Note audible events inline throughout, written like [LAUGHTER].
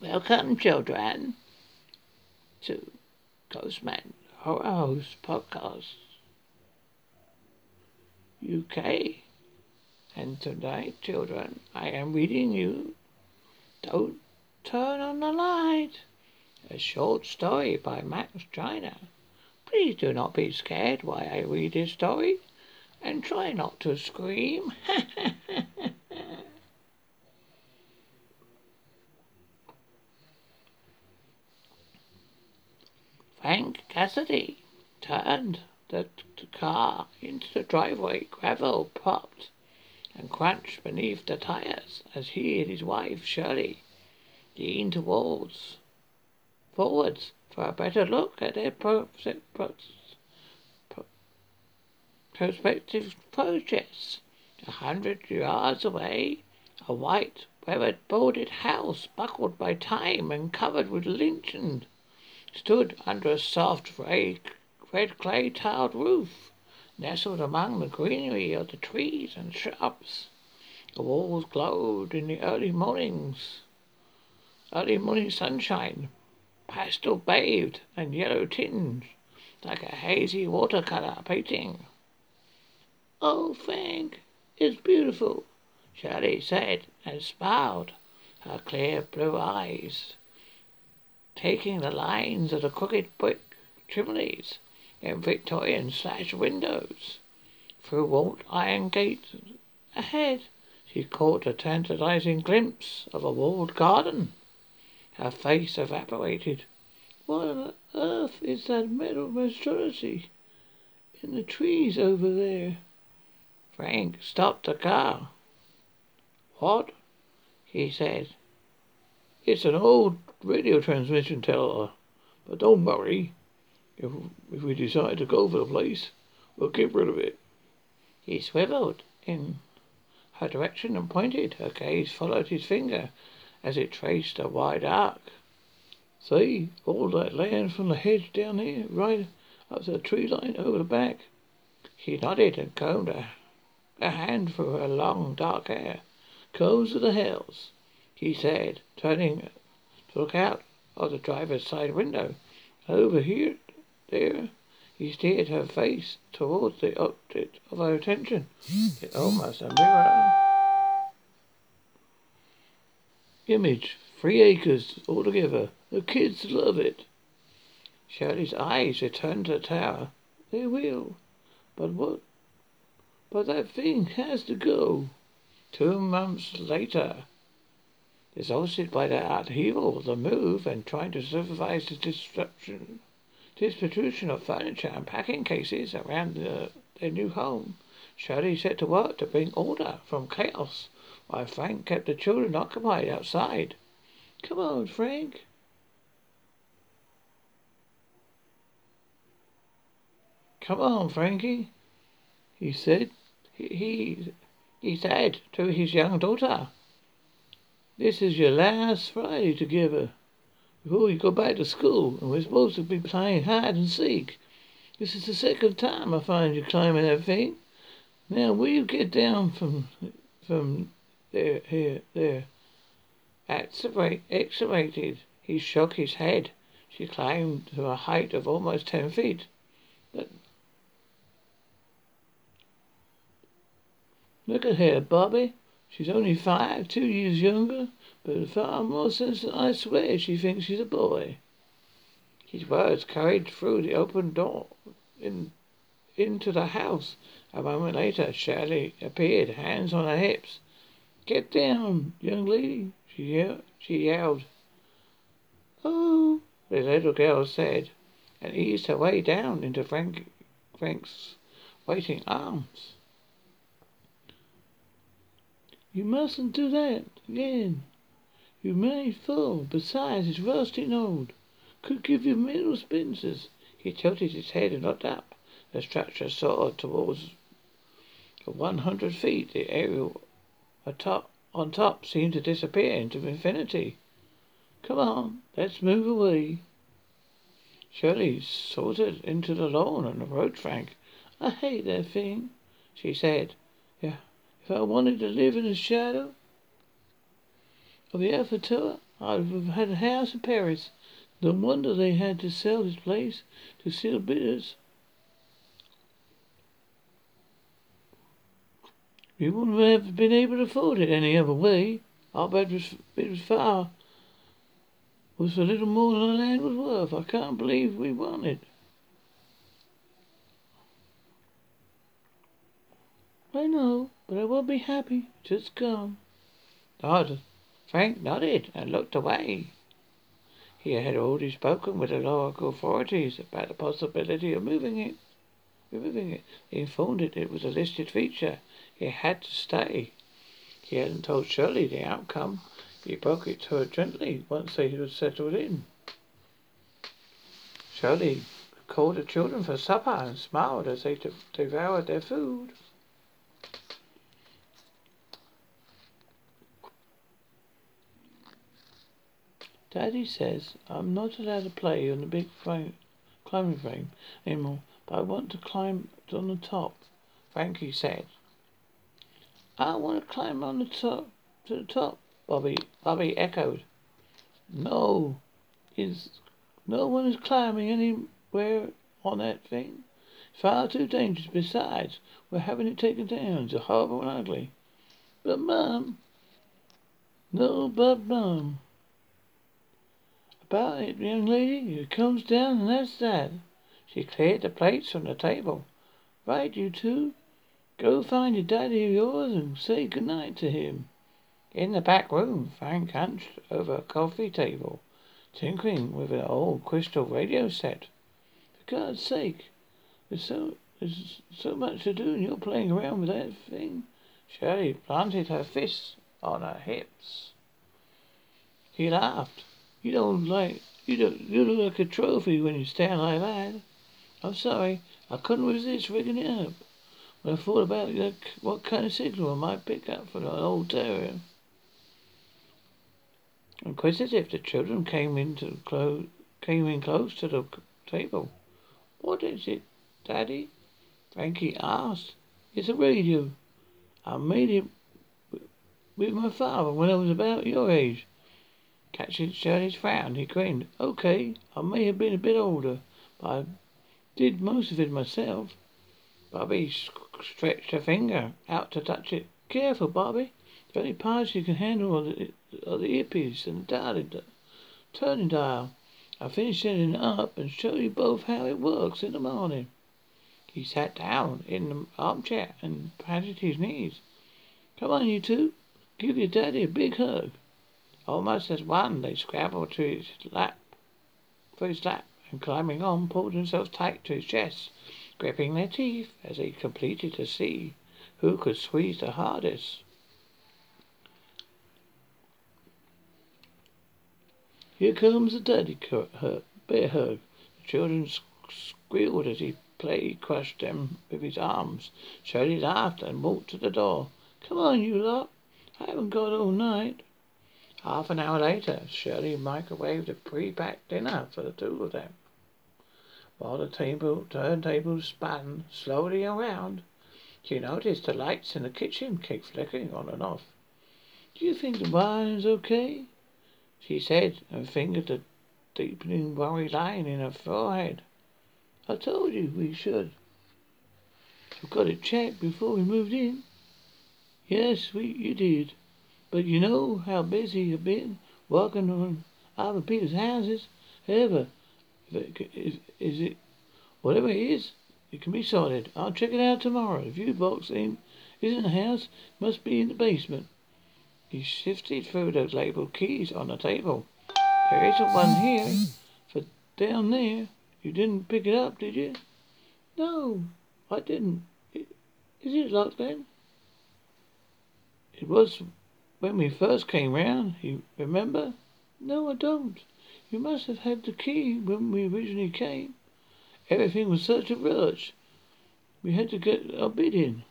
Welcome, children, to Ghostman Horror Host Podcast UK. And tonight, children, I am reading you Don't Turn on the Light, a short story by Max China. Please do not be scared while I read this story, and try not to scream. [LAUGHS] Frank Cassidy turned the, car into the driveway. Gravel popped and crunched beneath the tires as he and his wife Shirley leaned towards forwards for a better look at their pro- pro- pro- prospective projects. A hundred yards away, a white, weather-boarded house, buckled by time and covered with lichen stood under a soft red, clay tiled roof, nestled among the greenery of the trees and shrubs. The walls glowed in the early mornings, early morning sunshine, pastel bathed and yellow tinged, like a hazy watercolor painting. Oh, Frank, it's beautiful, Shirley said and smiled, her clear blue eyes taking the lines of the crooked brick chimneys and Victorian sash windows. Through wrought iron gates ahead, she caught a tantalizing glimpse of a walled garden. Her face evaporated. What on earth is that metal monstrosity in the trees over there? Frank stopped the car. What? he said. It's an old radio transmission tower. But don't worry. If, if we decide to go for the place, we'll get rid of it. He swiveled in her direction and pointed. Her gaze followed his finger as it traced a wide arc. See, all that land from the hedge down there, right up to the tree line over the back. She nodded and combed a, a hand through her long dark hair. Comes to the hills he said, turning look out of the driver's side window. Over here, there, he steered her face towards the object of her attention. It's almost a mirror. Image, three acres altogether. The kids love it. Shirley's eyes returned to the tower. They will. But what? But that thing has to go. Two months later exhausted by the upheaval of the move and trying to supervise the disruption, distribution of furniture and packing cases around the, their new home. Shirley set to work to bring order from chaos while Frank kept the children occupied outside. Come on, Frank. Come on, Frankie, he said. He, he, he said to his young daughter. This is your last Friday together before you go back to school, and we're supposed to be playing hide and seek. This is the second time I find you climbing that thing. Now, will you get down from from there, here, there? Exasperated, he shook his head. She climbed to a height of almost ten feet. Look at her, Bobby. She's only five, two years younger, but far more sense than I swear she thinks she's a boy. His words carried through the open door in, into the house. A moment later, Shirley appeared, hands on her hips. Get down, young lady, she yelled. She yelled. Oh, the little girl said, and eased her way down into Frank, Frank's waiting arms. You mustn't do that again. You may fall. Besides, it's rusty and old. Could give you mental splinters. He tilted his head and looked up. The structure soared towards one hundred feet. The area atop, on top seemed to disappear into infinity. Come on, let's move away. Shirley sauntered into the lawn and approached Frank. I hate that thing, she said. If I wanted to live in the shadow, of the Eiffel Tower, I'd have had a house in Paris. No wonder they had to sell this place to sealed bidders. We wouldn't have been able to afford it any other way. Our bet was, it was far, It was a little more than the land was worth. I can't believe we won it. I know, but I won't be happy. Just gone. Nod. Frank nodded and looked away. He had already spoken with the local authorities about the possibility of moving it. Removing it. He informed it it was a listed feature. It had to stay. He hadn't told Shirley the outcome. He broke it to her gently once they had settled in. Shirley called the children for supper and smiled as they devoured their food. Daddy says I'm not allowed to play on the big frame, climbing frame anymore, but I want to climb on the top, Frankie said. I want to climb on the top, to the top, Bobby, Bobby echoed. No, is no one is climbing anywhere on that thing. Far too dangerous. Besides, we're having it taken down. It's horrible and ugly. But, Mum. No, but, Mum it, young lady. It comes down, and that's that. She cleared the plates from the table. Right, you two. Go find your daddy of yours and say good night to him. In the back room, Frank hunched over a coffee table, tinkering with an old crystal radio set. For God's sake, there's so there's so much to do, and you're playing around with that thing. Shirley planted her fists on her hips. He laughed. You don't like you don't you look like a trophy when you stand like that. I'm sorry, I couldn't resist rigging it up. When I thought about like, what kind of signal I might pick up from an old terrier. Inquisitive, the children came in to close came in close to the table. What is it, Daddy? Frankie asked. It's a radio. I made it with my father when I was about your age. Catching Shirley's frown, he grinned. Okay, I may have been a bit older, but I did most of it myself. Bobby stretched a finger out to touch it. Careful, Bobby. The only parts you can handle are the, are the earpiece and the dialing, turning dial. I'll finish setting it up and show you both how it works in the morning. He sat down in the armchair and patted his knees. Come on, you two. Give your daddy a big hug. Almost as one, they scrambled to his lap, for his lap, and climbing on, pulled themselves tight to his chest, gripping their teeth as they completed to see who could squeeze the hardest. Here comes the daddy hug, bear hug. The children squealed as he played, crushed them with his arms. Shirley laughed and walked to the door. Come on, you lot. I haven't got all night. Half an hour later, Shirley microwaved a pre-packed dinner for the two of them. While the table turntable spun slowly around, she noticed the lights in the kitchen kept flickering on and off. Do you think the wiring's okay? She said and fingered the deepening worry line in her forehead. I told you we should. We got it checked before we moved in. Yes, we you did. But you know how busy you've been working on other people's houses. However, if if, is it whatever it is, it can be sorted. I'll check it out tomorrow. The fuse box in, isn't the house, must be in the basement. He shifted through the labeled keys on the table. There isn't one here, for down there. You didn't pick it up, did you? No, I didn't. Is it locked then? It was when we first came round, you remember? No, I don't. You must have had the key when we originally came. Everything was such a rush. We had to get our bid in.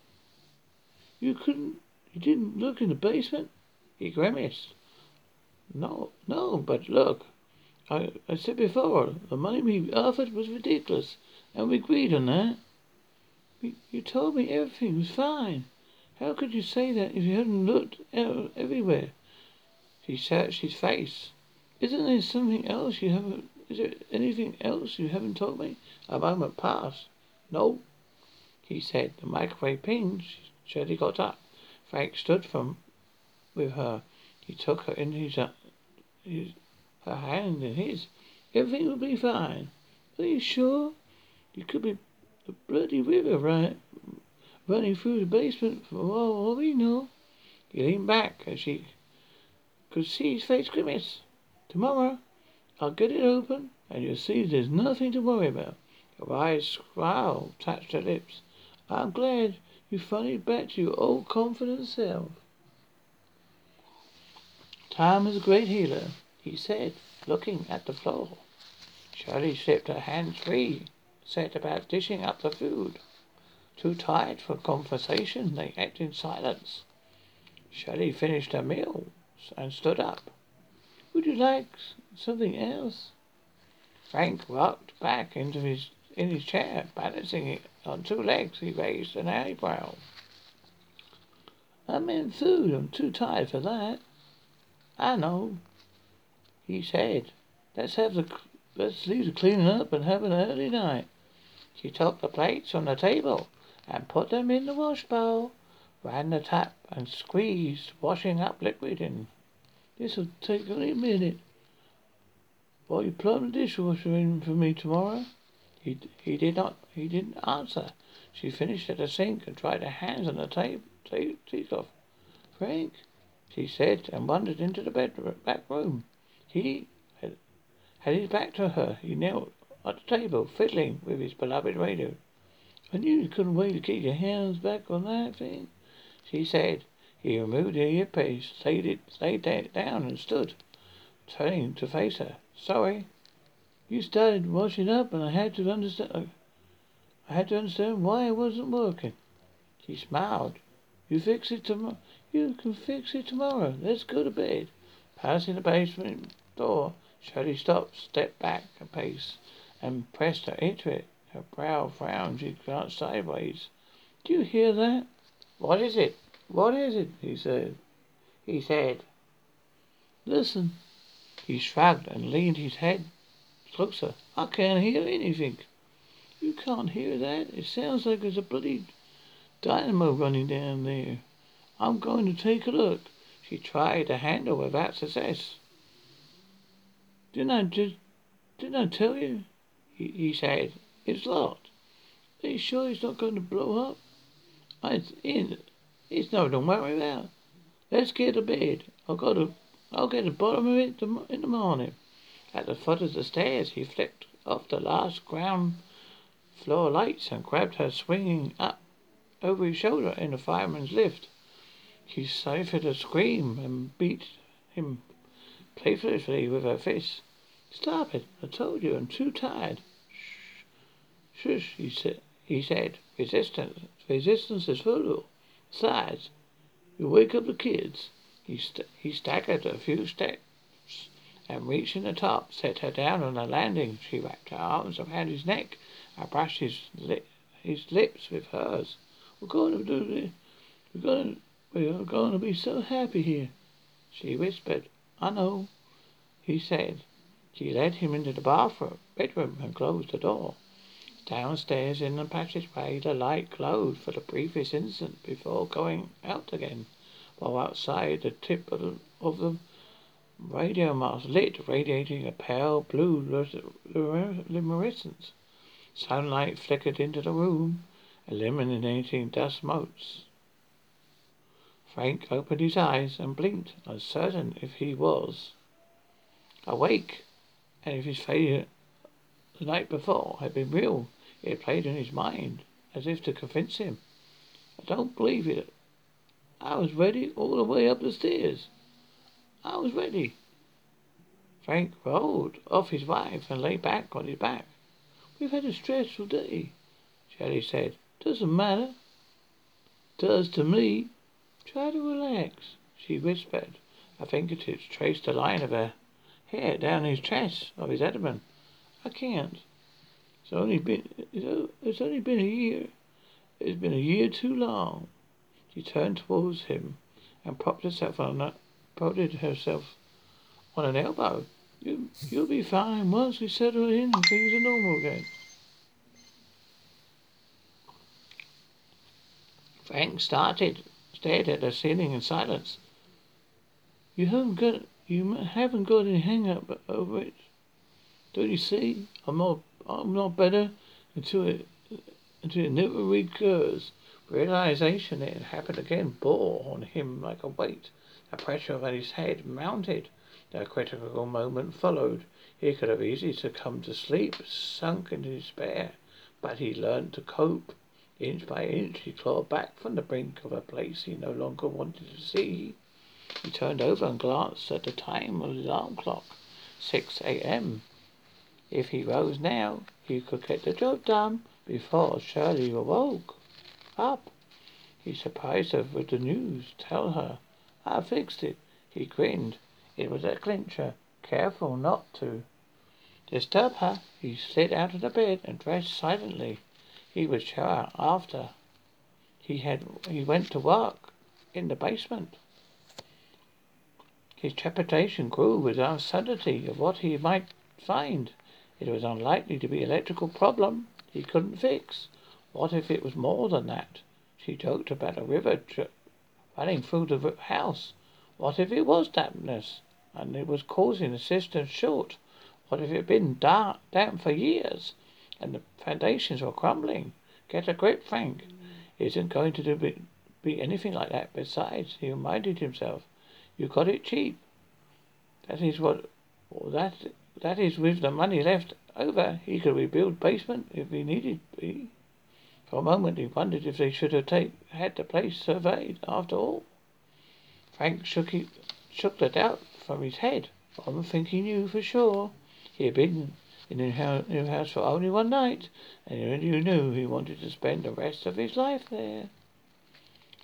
You couldn't, you didn't look in the basement? He grimaced. No, no, but look, I, I said before, the money we offered was ridiculous, and we agreed on that. You, you told me everything was fine. How could you say that if you hadn't looked everywhere? She searched his face. Isn't there something else you haven't? Is there anything else you haven't told me? A moment passed. No, he said. The microwave pinged. Shirley got up. Frank stood from with her. He took her in his, uh, his her hand in his. Everything will be fine. Are you sure? You could be a bloody river right running through the basement for all we know. He leaned back as she could see his face grimace. Tomorrow I'll get it open and you'll see there's nothing to worry about. Her eyes smile touched her lips. I'm glad you finally back to your old confident self. Time is a great healer, he said, looking at the floor. Shirley slipped her hands free, set about dishing up the food. Too tired for conversation, they ate in silence. Shirley finished her meal and stood up. Would you like something else? Frank rocked back into his in his chair, balancing it on two legs. He raised an eyebrow. I meant food. I'm too tired for that. I know. He said, "Let's have the let's leave the cleaning up and have an early night." She took the plates on the table and put them in the wash bowl, ran the tap and squeezed washing up liquid in. This'll take only a minute. Will you plumb the dishwasher in for me tomorrow? He he did not he didn't answer. She finished at the sink and tried her hands on the table teacloth. Frank, she said, and wandered into the bedroom, back room. He had, had his back to her. He knelt at the table, fiddling with his beloved radio. I knew you couldn't wait to get your hands back on that thing, she said. He removed the earpiece, laid it laid it down and stood, turning to face her. Sorry. You started washing up, and I had to understand. I had to understand why it wasn't working. She smiled. You fix it tomorrow. You can fix it tomorrow. Let's go to bed. Passing the basement door, Shirley stopped, stepped back a pace, and pressed her into it. Her brow frowned. She glanced sideways. Do you hear that? What is it? What is it? He said. He said. Listen. He shrugged and leaned his head closer. I can't hear anything. You can't hear that? It sounds like there's a bloody dynamo running down there. I'm going to take a look. She tried the handle without success. Didn't I just, didn't I tell you? He, he said. It's locked. Are you sure it's not going to blow up? It's in. It's nothing to worry about. Let's get to bed. I'll go to, I'll get the bottom of it in the morning. At the foot of the stairs, he flicked off the last ground floor lights and grabbed her swinging up over his shoulder in the fireman's lift. She stifled a scream and beat him playfully with her fist. Stop it! I told you I'm too tired. Shush, he said. He said, resistance, resistance is futile. Besides, you wake up the kids. He, st- he staggered a few steps and reaching the top, set her down on the landing. She wrapped her arms around his neck and brushed his, li- his lips with hers. We're going to do this. We're going, we are going to be so happy here. She whispered. I know, he said. She led him into the bathroom, bedroom, and closed the door. Downstairs in the passageway, the light glowed for the briefest instant before going out again, while outside the tip of the, of the Radio mast lit, radiating a pale blue luminescence. Sunlight flickered into the room, illuminating dust motes. Frank opened his eyes and blinked, uncertain if he was awake and if his failure the night before had been real. It played in his mind as if to convince him. I don't believe it. I was ready all the way up the stairs. I was ready. Frank rolled off his wife and lay back on his back. We've had a stressful day, Shirley said. Doesn't matter. Does to me. Try to relax, she whispered. Her fingertips traced the line of her hair down his chest of his abdomen. I can't. It's only been it's only been a year. It's been a year too long. She turned towards him and propped herself on propped herself on an elbow. You, you'll be fine once we settle in and things are normal again. Frank started, stared at the ceiling in silence. You haven't got, you haven't got any hang up over it. Don't you see? I'm not, I'm not better until it, until it never recurs. Realization that it happened again bore on him like a weight. The pressure on his head mounted. The critical moment followed. He could have easily succumbed to sleep, sunk into despair, but he learned to cope. Inch by inch he clawed back from the brink of a place he no longer wanted to see. He turned over and glanced at the time of his alarm clock. Six a.m. If he rose now, he could get the job done before Shirley awoke. Up. He surprised her with the news. Tell her. I fixed it. He grinned. It was a clincher. Careful not to disturb her. He slid out of the bed and dressed silently. He would shower after he had he went to work in the basement. His trepidation grew with the uncertainty of what he might find. It was unlikely to be electrical problem he couldn't fix. What if it was more than that? She joked about a river running through the house. What if it was dampness and it was causing the system short? What if it had been dark, damp for years? and the foundations were crumbling. Get a grip, Frank. It isn't going to be, be anything like that. Besides, he reminded himself, you got it cheap. That is what well, that that is with the money left over. He could rebuild basement if he needed be. For a moment he wondered if they should have take, had the place surveyed after all. Frank shook, he, shook the doubt from his head. One thing he knew for sure. He had been in the new house for only one night, and you knew he wanted to spend the rest of his life there.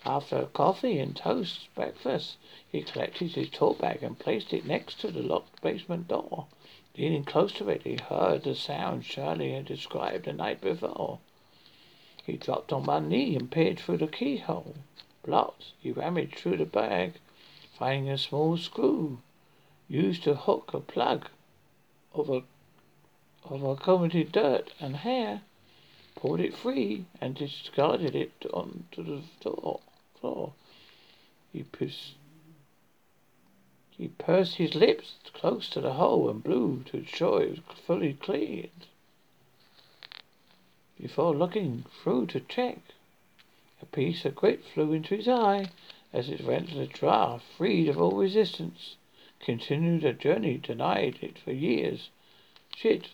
After coffee and toast breakfast, he collected his tool bag and placed it next to the locked basement door. Leaning close to it, he heard the sound Charlie had described the night before. He dropped on one knee and peered through the keyhole. Blocked, he rummaged through the bag, finding a small screw used to hook a plug of a of accommodated dirt and hair, pulled it free, and discarded it onto the floor. floor. He, pus- he pursed his lips close to the hole and blew to ensure it was fully cleared. Before looking through to check, a piece of grit flew into his eye as it went to the draft, freed of all resistance. Continued a journey denied it for years. Shit,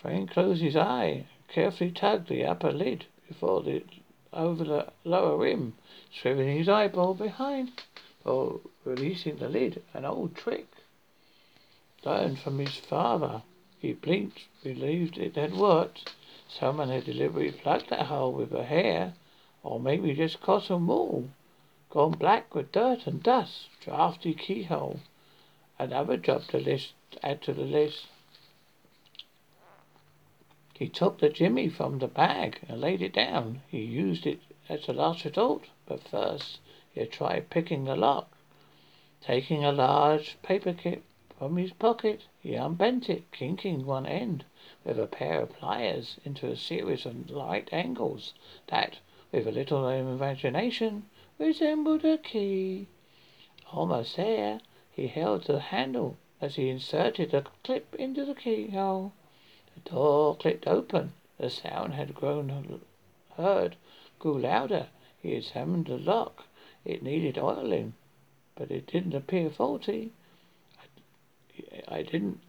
Frank closed his eye, carefully tugged the upper lid before the over the lower rim, swiveling his eyeball behind or releasing the lid, an old trick learned from his father. He blinked, relieved it had worked. Someone had deliberately plugged that hole with a hair, or maybe just cotton wool, gone black with dirt and dust. Drafty keyhole. Another job to list add to the list. He took the jimmy from the bag and laid it down. He used it as a last resort, but first he had tried picking the lock. Taking a large paper clip from his pocket, he unbent it, kinking one end with a pair of pliers into a series of light angles that, with a little imagination, resembled a key. Almost there, he held the handle as he inserted the clip into the keyhole. The door clicked open. The sound had grown heard, grew louder. He examined the lock. It needed oiling, but it didn't appear faulty. I, didn't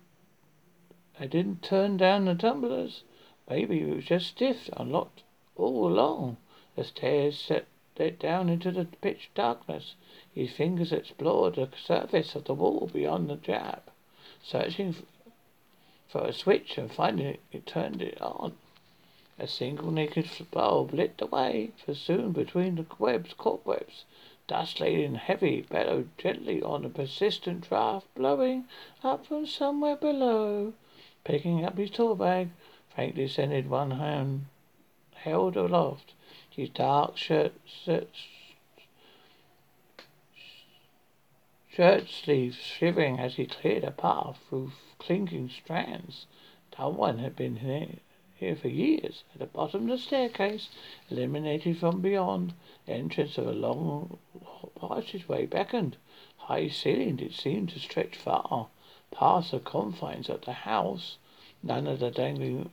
I didn't turn down the tumblers. Maybe it was just stiff, unlocked all along. The stairs set it down into the pitch darkness. His fingers explored the surface of the wall beyond the jab, searching for a switch and finding it, it turned it on. A single naked bulb lit the way, for soon between the webs, cobwebs, dust laden heavy, bellowed gently on a persistent draft blowing up from somewhere below. Picking up his tool bag, Frank descended one hand held aloft. His dark shirt, shirt shirt sleeves shivering as he cleared a path through clinking strands. No one had been here, here for years. At the bottom of the staircase, illuminated from beyond, entrance of a long passageway beckoned. High ceilinged, it seemed to stretch far past the confines of the house. None of the dangling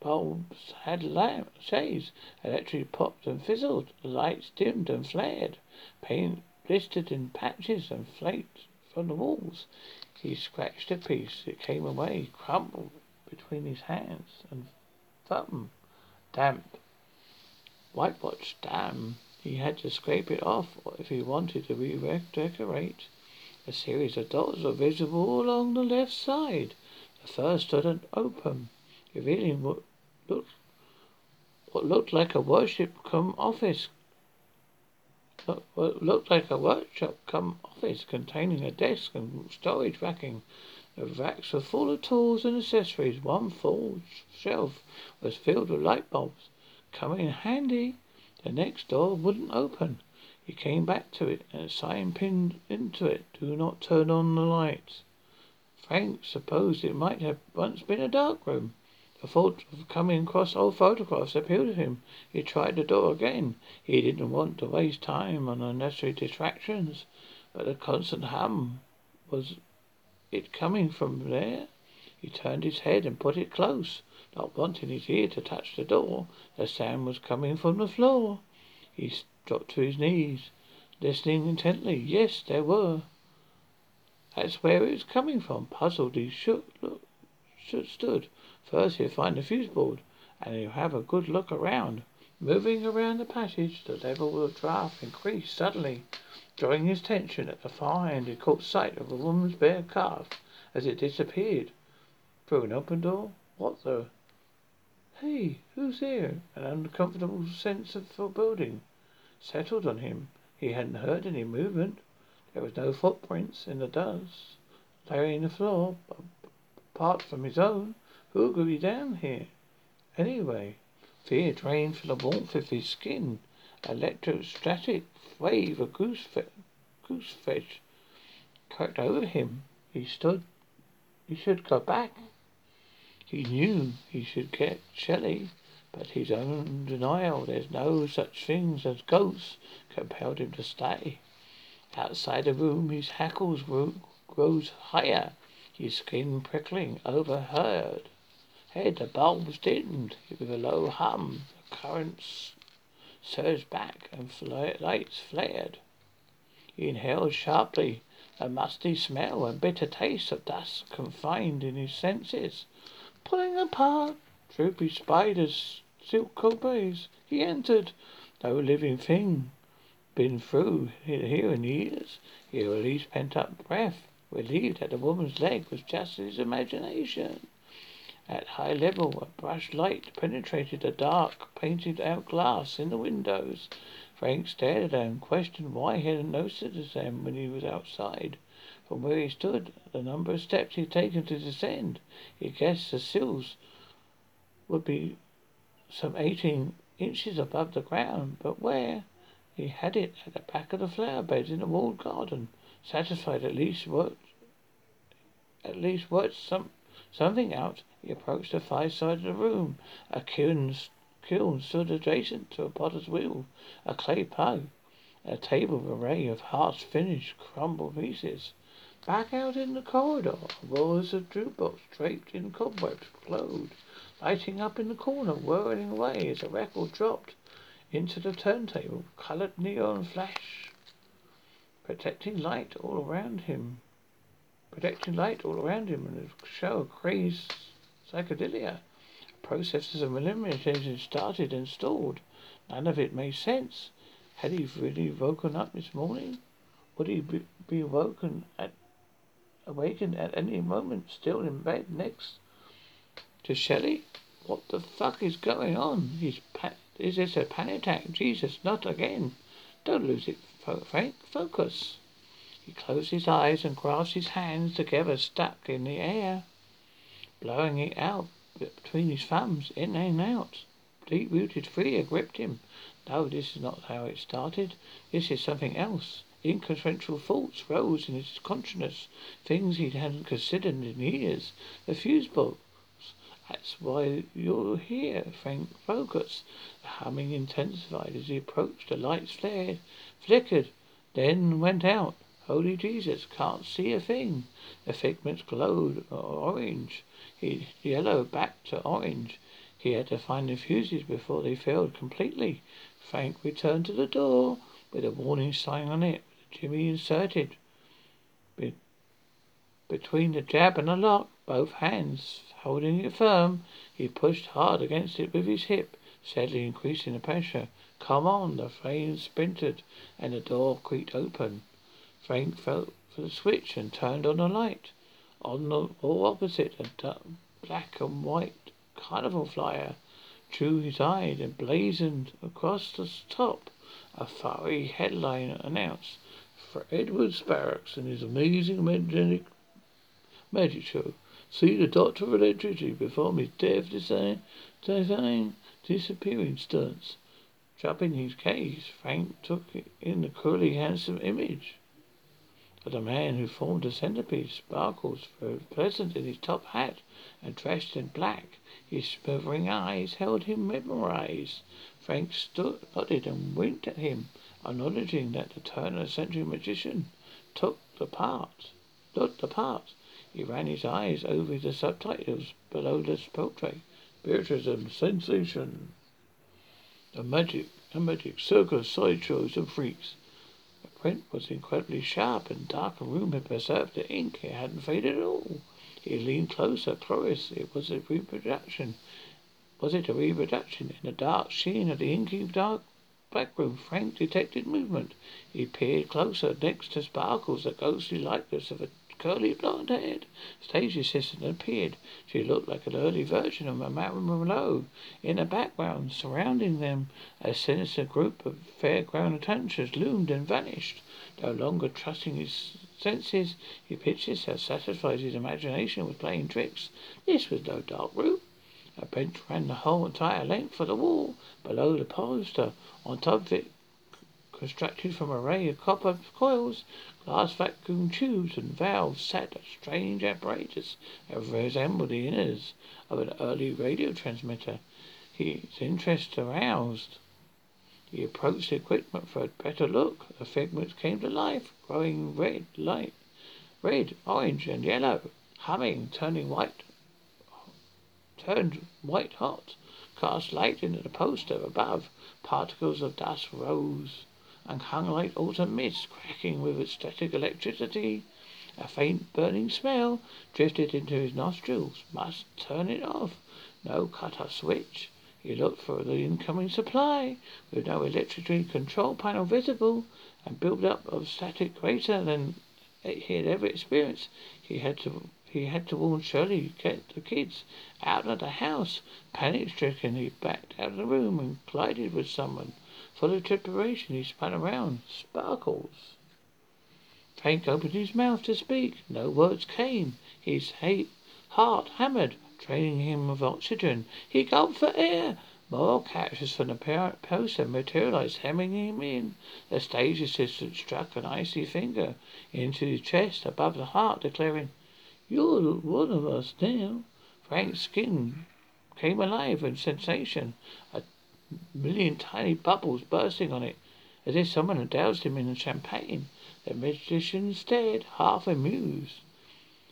bulbs had lamp shades. Electric popped and fizzled. Lights dimmed and flared. Paint blistered in patches and flaked from the walls. He scratched a piece. It came away, crumbled between his hands and thumb. Damp. Whitewash. Damn. He had to scrape it off if he wanted to redecorate. A series of doors were visible along the left side. The first stood open, revealing what looked, what looked like a worship come office what looked like a workshop come office containing a desk and storage racking. The racks were full of tools and accessories. One full shelf was filled with light bulbs. Come in handy. The next door wouldn't open. He came back to it, and a sign pinned into it, Do not turn on the lights. Frank supposed it might have once been a dark room. The thought of coming across old photographs appealed to him. He tried the door again. He didn't want to waste time on unnecessary distractions, but the constant hum was it coming from there? He turned his head and put it close, not wanting his ear to touch the door. a sound was coming from the floor. He dropped to his knees, listening intently. Yes, there were. That's where it was coming from. Puzzled, he shook, look, stood. First he'll find the fuse board, and he'll have a good look around. Moving around the passage, the level of the draft increased suddenly. Drawing his attention at the far end, he caught sight of a woman's bare calf as it disappeared through an open door. What the? Hey, who's there? An uncomfortable sense of foreboding settled on him. He hadn't heard any movement. There was no footprints in the dust laying the floor apart from his own. Who could be down here? Anyway, fear drained from the warmth of his skin. Electrostatic wave of goose, fe- goose flesh crept over him. He stood. He should go back. He knew he should get Shelley, but his own denial there's no such things as ghosts compelled him to stay. Outside the room, his hackles rose higher, his skin prickling, overheard head, the bulbs dimmed with a low hum. The currents surged back and lights flared. He inhaled sharply a musty smell and bitter taste of dust confined in his senses. Pulling apart droopy spiders, silk cobwebs, he entered. No living thing been through here in years. He released pent up breath, relieved that the woman's leg was just his imagination. At high level, a brush light penetrated the dark, painted out glass in the windows. Frank stared at them, questioned why he hadn't noticed them when he was outside. From where he stood, the number of steps he'd taken to descend, he guessed the sills would be some eighteen inches above the ground. But where? He had it at the back of the flower beds in the walled garden. Satisfied at least worked at least worked some something out he approached the fireside of the room. A kiln, kiln stood adjacent to a potter's wheel, a clay pug, a table an array of half-finished crumbled pieces. Back out in the corridor, rows of jukebox draped in cobwebs glowed, lighting up in the corner, whirling away as a record dropped into the turntable. Colored neon flash, protecting light all around him, protecting light all around him, and a show of crazed psychedelia. Processes of elimination started and stalled. None of it made sense. Had he really woken up this morning? Would he be, be woken at awakened at any moment, still in bed next to Shelley? What the fuck is going on? He's pa- is this a panic attack? Jesus, not again! Don't lose it, Frank. Focus. He closed his eyes and grasped his hands together, stuck in the air blowing it out between his thumbs, in and out. Deep-rooted fear gripped him. No, this is not how it started. This is something else. Inconsequential thoughts rose in his consciousness, things he hadn't considered in years. The fuse box. That's why you're here, Frank. Focus. The humming intensified as he approached. The lights flared, flickered, then went out. Holy Jesus, can't see a thing. The figments glowed orange. He yellow back to orange. He had to find the fuses before they failed completely. Frank returned to the door with a warning sign on it. Jimmy inserted be- between the jab and the lock, both hands holding it firm. He pushed hard against it with his hip, steadily increasing the pressure. Come on! The frame splintered and the door creaked open. Frank felt for the switch and turned on the light. On the wall opposite, a black and white carnival flyer drew his eye and blazoned across the top. A fiery headline announced for Edward Barracks and his amazing magic, magic show. See the Doctor of Electricity perform his death design, design disappearing stunts. Dropping his case, Frank took in the cruelly handsome image of the man who formed the centerpiece. Sparkles were present in his top hat and dressed in black. His smothering eyes held him memorized. Frank stood, nodded and winked at him, acknowledging that the turn-of-the-century magician took the part. Took the part. He ran his eyes over the subtitles below the portrait. Spiritism, sensation, the magic, the magic, circus, sideshows and freaks. The print was incredibly sharp and dark room had preserved the ink. It hadn't faded at all. He leaned closer. Cloris, it was a reproduction. Was it a reproduction? In the dark sheen of the inky dark back room, Frank detected movement. He peered closer. Next to Sparkles, the ghostly likeness of a curly blonde head. stage assistant appeared. She looked like an early version of Marilyn Monroe. In the background, surrounding them, a sinister group of fairground attendants loomed and vanished. No longer trusting his senses, he pictured how satisfied his imagination with playing tricks. This was no dark room. A bench ran the whole entire length of the wall below the poster. On top of it constructed from an array of copper coils, glass vacuum tubes, and valves, sat a strange apparatus that resembled the innards of an early radio transmitter. His interest aroused. He approached the equipment for a better look. The figments came to life, growing red, light, red, orange, and yellow, humming, turning white, turned white hot, cast light into the poster above. Particles of dust rose and hung like autumn mist, cracking with static electricity. A faint burning smell drifted into his nostrils. Must turn it off. No cut-off switch. He looked for the incoming supply, with no electricity control panel visible, and built up of static greater than he had ever experienced. He had to he had to warn Shirley, to get the kids out of the house. Panic stricken, he backed out of the room and collided with someone. Full of trepidation, he spun around. Sparkles. Frank opened his mouth to speak. No words came. His hate, heart hammered, draining him of oxygen. He gulped for air. More captures from the poster materialized, hemming him in. The stage assistant struck an icy finger into his chest above the heart, declaring, You're one of us now. Frank's skin came alive with sensation. A million tiny bubbles bursting on it, as if someone had doused him in champagne. The magician stared, half amused.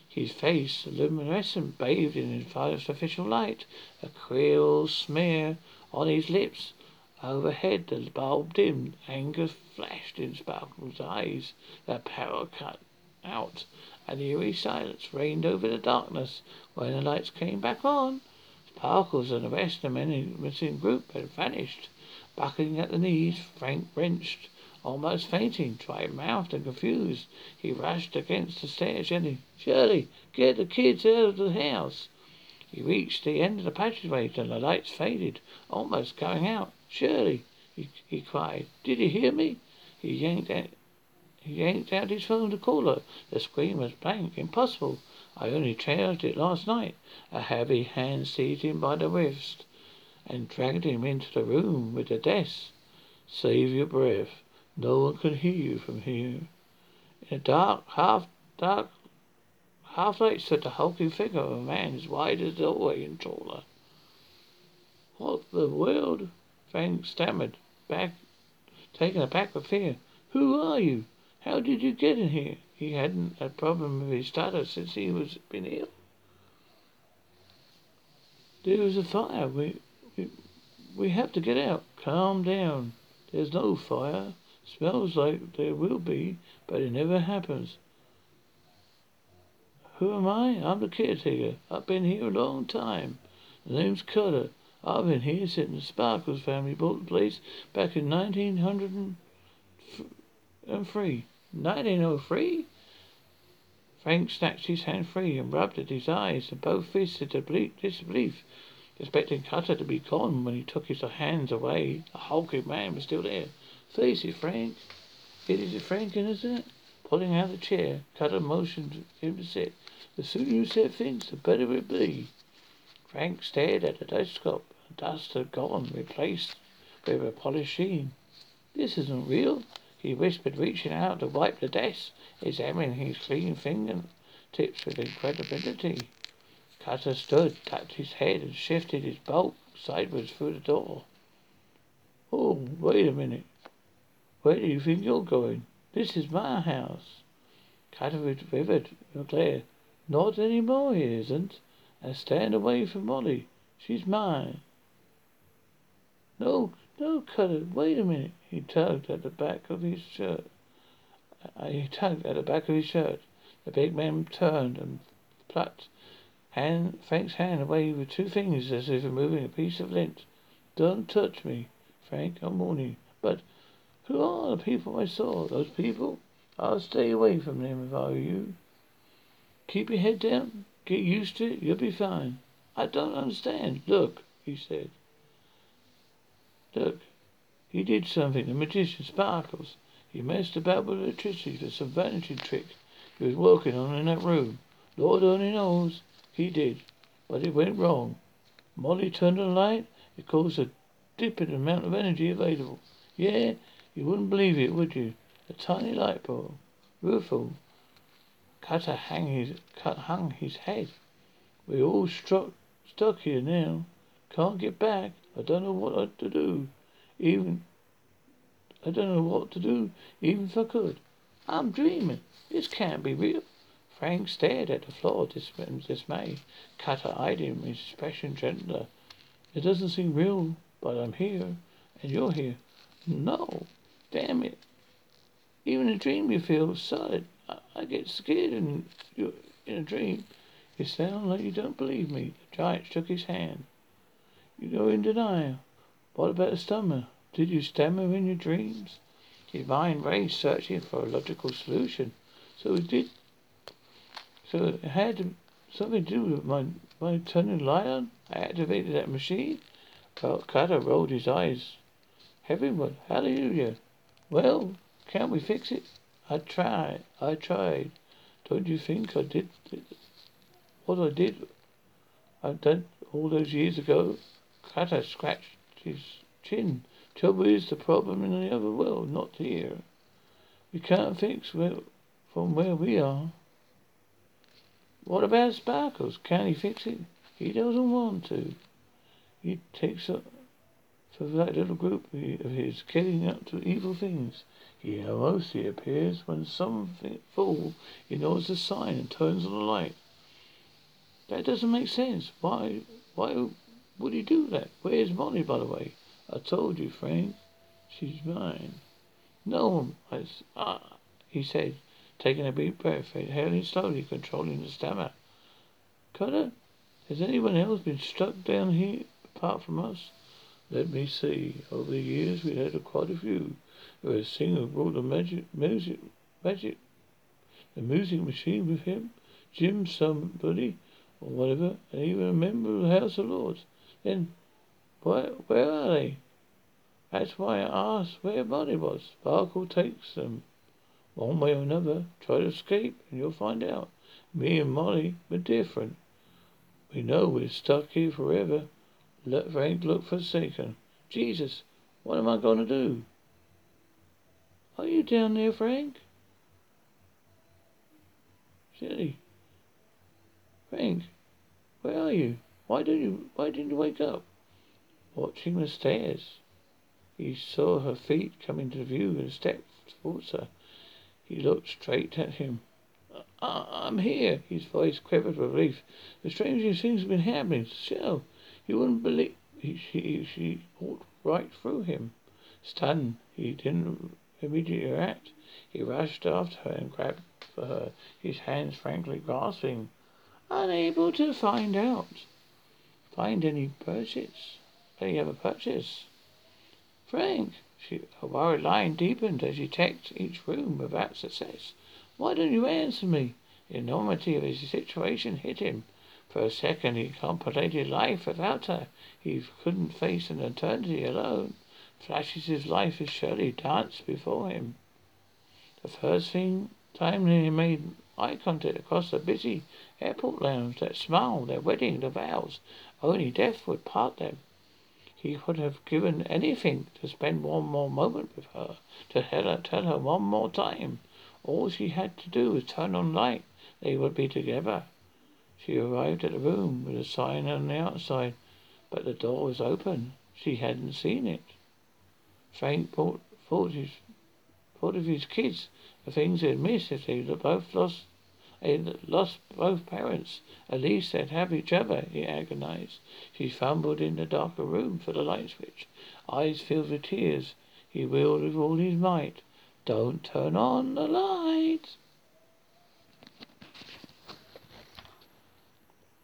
His face, luminescent, bathed in artificial light, a queer smear on his lips. Overhead, the bulb dimmed. Anger flashed in Sparkle's eyes. The power cut out, and eerie silence reigned over the darkness. When the lights came back on, Sparkles and the rest of the men the group had vanished. Buckling at the knees, Frank wrenched, almost fainting, dry-mouthed and confused. He rushed against the stairs, yelling, Shirley, get the kids out of the house. He reached the end of the passageway and the lights faded, almost going out. Shirley, he, he cried, did you hear me? He yanked out, he yanked out his phone to call her. The screen was blank, impossible. I only charged it last night. A heavy hand seized him by the wrist and dragged him into the room with the desk. Save your breath. No one can hear you from here. In a dark, half dark, half light stood the hulking figure of a man as wide as the doorway and taller. What the world? Frank stammered, back, taken aback with fear. Who are you? How did you get in here? He hadn't had a problem with his stutter since he was been ill. There was a fire. We, we, we have to get out. Calm down. There's no fire. Smells like there will be, but it never happens. Who am I? I'm the caretaker. I've been here a long time. The name's Cutter. I've been here since the Sparkles family bought the place back in 1903. 1903? Frank snatched his hand free and rubbed at his eyes and both fists in disbelief, expecting Cutter to be gone when he took his hands away. The hulking man was still there. It, Frank. It is a Frank, isn't it? Pulling out the chair, Cutter motioned him to sit. The sooner you set things, the better it be. Frank stared at the desktop dust had gone, replaced with a polished sheen. This isn't real, he whispered, reaching out to wipe the desk, examining his clean fingertips with incredibility. Cutter stood, tapped his head, and shifted his bulk sideways through the door. Oh, wait a minute. Where do you think you're going? This is my house. Cutter withered glare. Not any more, he isn't. And stand away from Molly. She's mine. No, no, Cutter, wait a minute. He tugged at the back of his shirt. Uh, he tugged at the back of his shirt. The big man turned and plucked hand, Frank's hand away with two fingers as if removing a piece of lint. Don't touch me, Frank, I'm warning you. But who are the people I saw? Those people? I'll stay away from them if I were you. Keep your head down. Get used to it. You'll be fine. I don't understand. Look, he said. Look, he did something. The magician Sparkles. He messed about with electricity for some vanity trick he was working on in that room. Lord only knows. He did. But it went wrong. Molly turned on the light. It caused a dip in the amount of energy available. Yeah, you wouldn't believe it, would you? A tiny light bulb. Rueful. Cutter hang his, cut hung his head. We're all struck, stuck here now. Can't get back. I don't know what to do. Even I don't know what to do, even if I could. I'm dreaming. This can't be real. Frank stared at the floor in dismay. Cutter eyed him, his expression gentler. It doesn't seem real, but I'm here, and you're here. No, damn it. Even a dream you feel solid. I, I get scared in, in a dream. You sound like you don't believe me. The giant shook his hand. You go in denial. What about the stammer? Did you stammer in your dreams? His mind raced, searching for a logical solution. So it did. So it had something to do with my my turning light on. I activated that machine. Well, Cutter rolled his eyes. Heavenward, hallelujah. Well, can't we fix it? I tried. I tried. Don't you think I did what I did? I did all those years ago. Cutter scratched his chin. Trouble is the problem in the other world, not here. We can't fix where, from where we are. What about Sparkles? Can he fix it? He doesn't want to. He takes up for that little group of his getting up to evil things. He mostly appears when some fool ignores the sign and turns on the light. That doesn't make sense. Why? Why would he do that? Where's Molly, by the way? I told you, Frank. She's mine. No, I, ah, he said, taking a deep breath, exhaling slowly, controlling the stammer. Cutter, has anyone else been struck down here apart from us? Let me see. Over the years, we've had quite a few. There was a singer who brought the magic, music, magic, the music machine with him. Jim somebody, or whatever, and even a member of the House of Lords. Then, where, where are they? That's why I asked where Molly was. Sparkle takes them. One way or another. Try to escape and you'll find out. Me and Molly were different. We know we're stuck here forever. Let Frank look forsaken. Jesus, what am I going to do? Are you down there, Frank? Silly. Frank, where are you? Why don't you why didn't you wake up? Watching the stairs. He saw her feet come into view and stepped towards her. He looked straight at him. I- am here. His voice quivered with relief. The strangest things have been happening. Still, you wouldn't believe... He, she, she walked right through him. Stunned, he didn't immediately react. He rushed after her and grabbed for her, his hands frankly grasping. Unable to find out. Find any purchase. Any other purchase. Frank, she, her worried line deepened as she checked each room without success. Why don't you answer me? The enormity of his situation hit him. For a second he contemplated life without her. He couldn't face an eternity alone. Flashes of life as surely danced before him. The first thing time he made eye contact across the busy airport lounge, that smile, their wedding, the vows, only death would part them. He would have given anything to spend one more moment with her, to tell her, tell her one more time. All she had to do was turn on light. They would be together. She arrived at the room with a sign on the outside, but the door was open. She hadn't seen it. Frank thought, thought, his, thought of his kids, the things they'd miss if they both lost they lost both parents. At least they'd have each other, he agonized. She fumbled in the darker room for the light switch. Eyes filled with tears, he willed with all his might. Don't turn on the light.